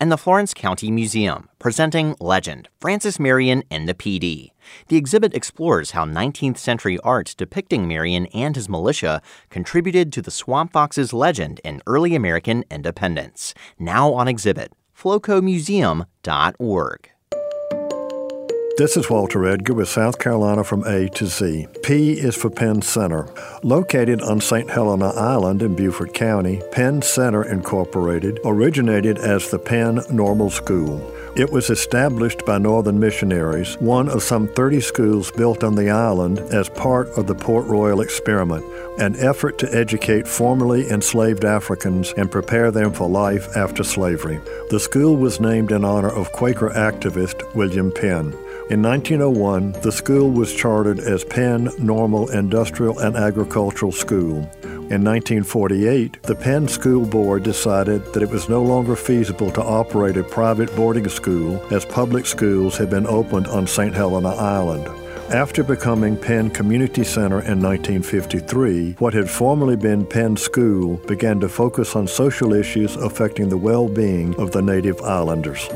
and the Florence County Museum, presenting Legend Francis Marion and the Pee Dee. The exhibit explores how 19th century art depicting Marion and his militia contributed to the Swamp Fox's legend in early American independence. Now on exhibit, flocomuseum.org. This is Walter Edgar with South Carolina from A to Z. P is for Penn Center. Located on St. Helena Island in Beaufort County, Penn Center Incorporated originated as the Penn Normal School. It was established by Northern missionaries, one of some 30 schools built on the island as part of the Port Royal experiment, an effort to educate formerly enslaved Africans and prepare them for life after slavery. The school was named in honor of Quaker activist William Penn. In 1901, the school was chartered as Penn Normal Industrial and Agricultural School. In 1948, the Penn School Board decided that it was no longer feasible to operate a private boarding school as public schools had been opened on St. Helena Island. After becoming Penn Community Center in 1953, what had formerly been Penn School began to focus on social issues affecting the well being of the native islanders.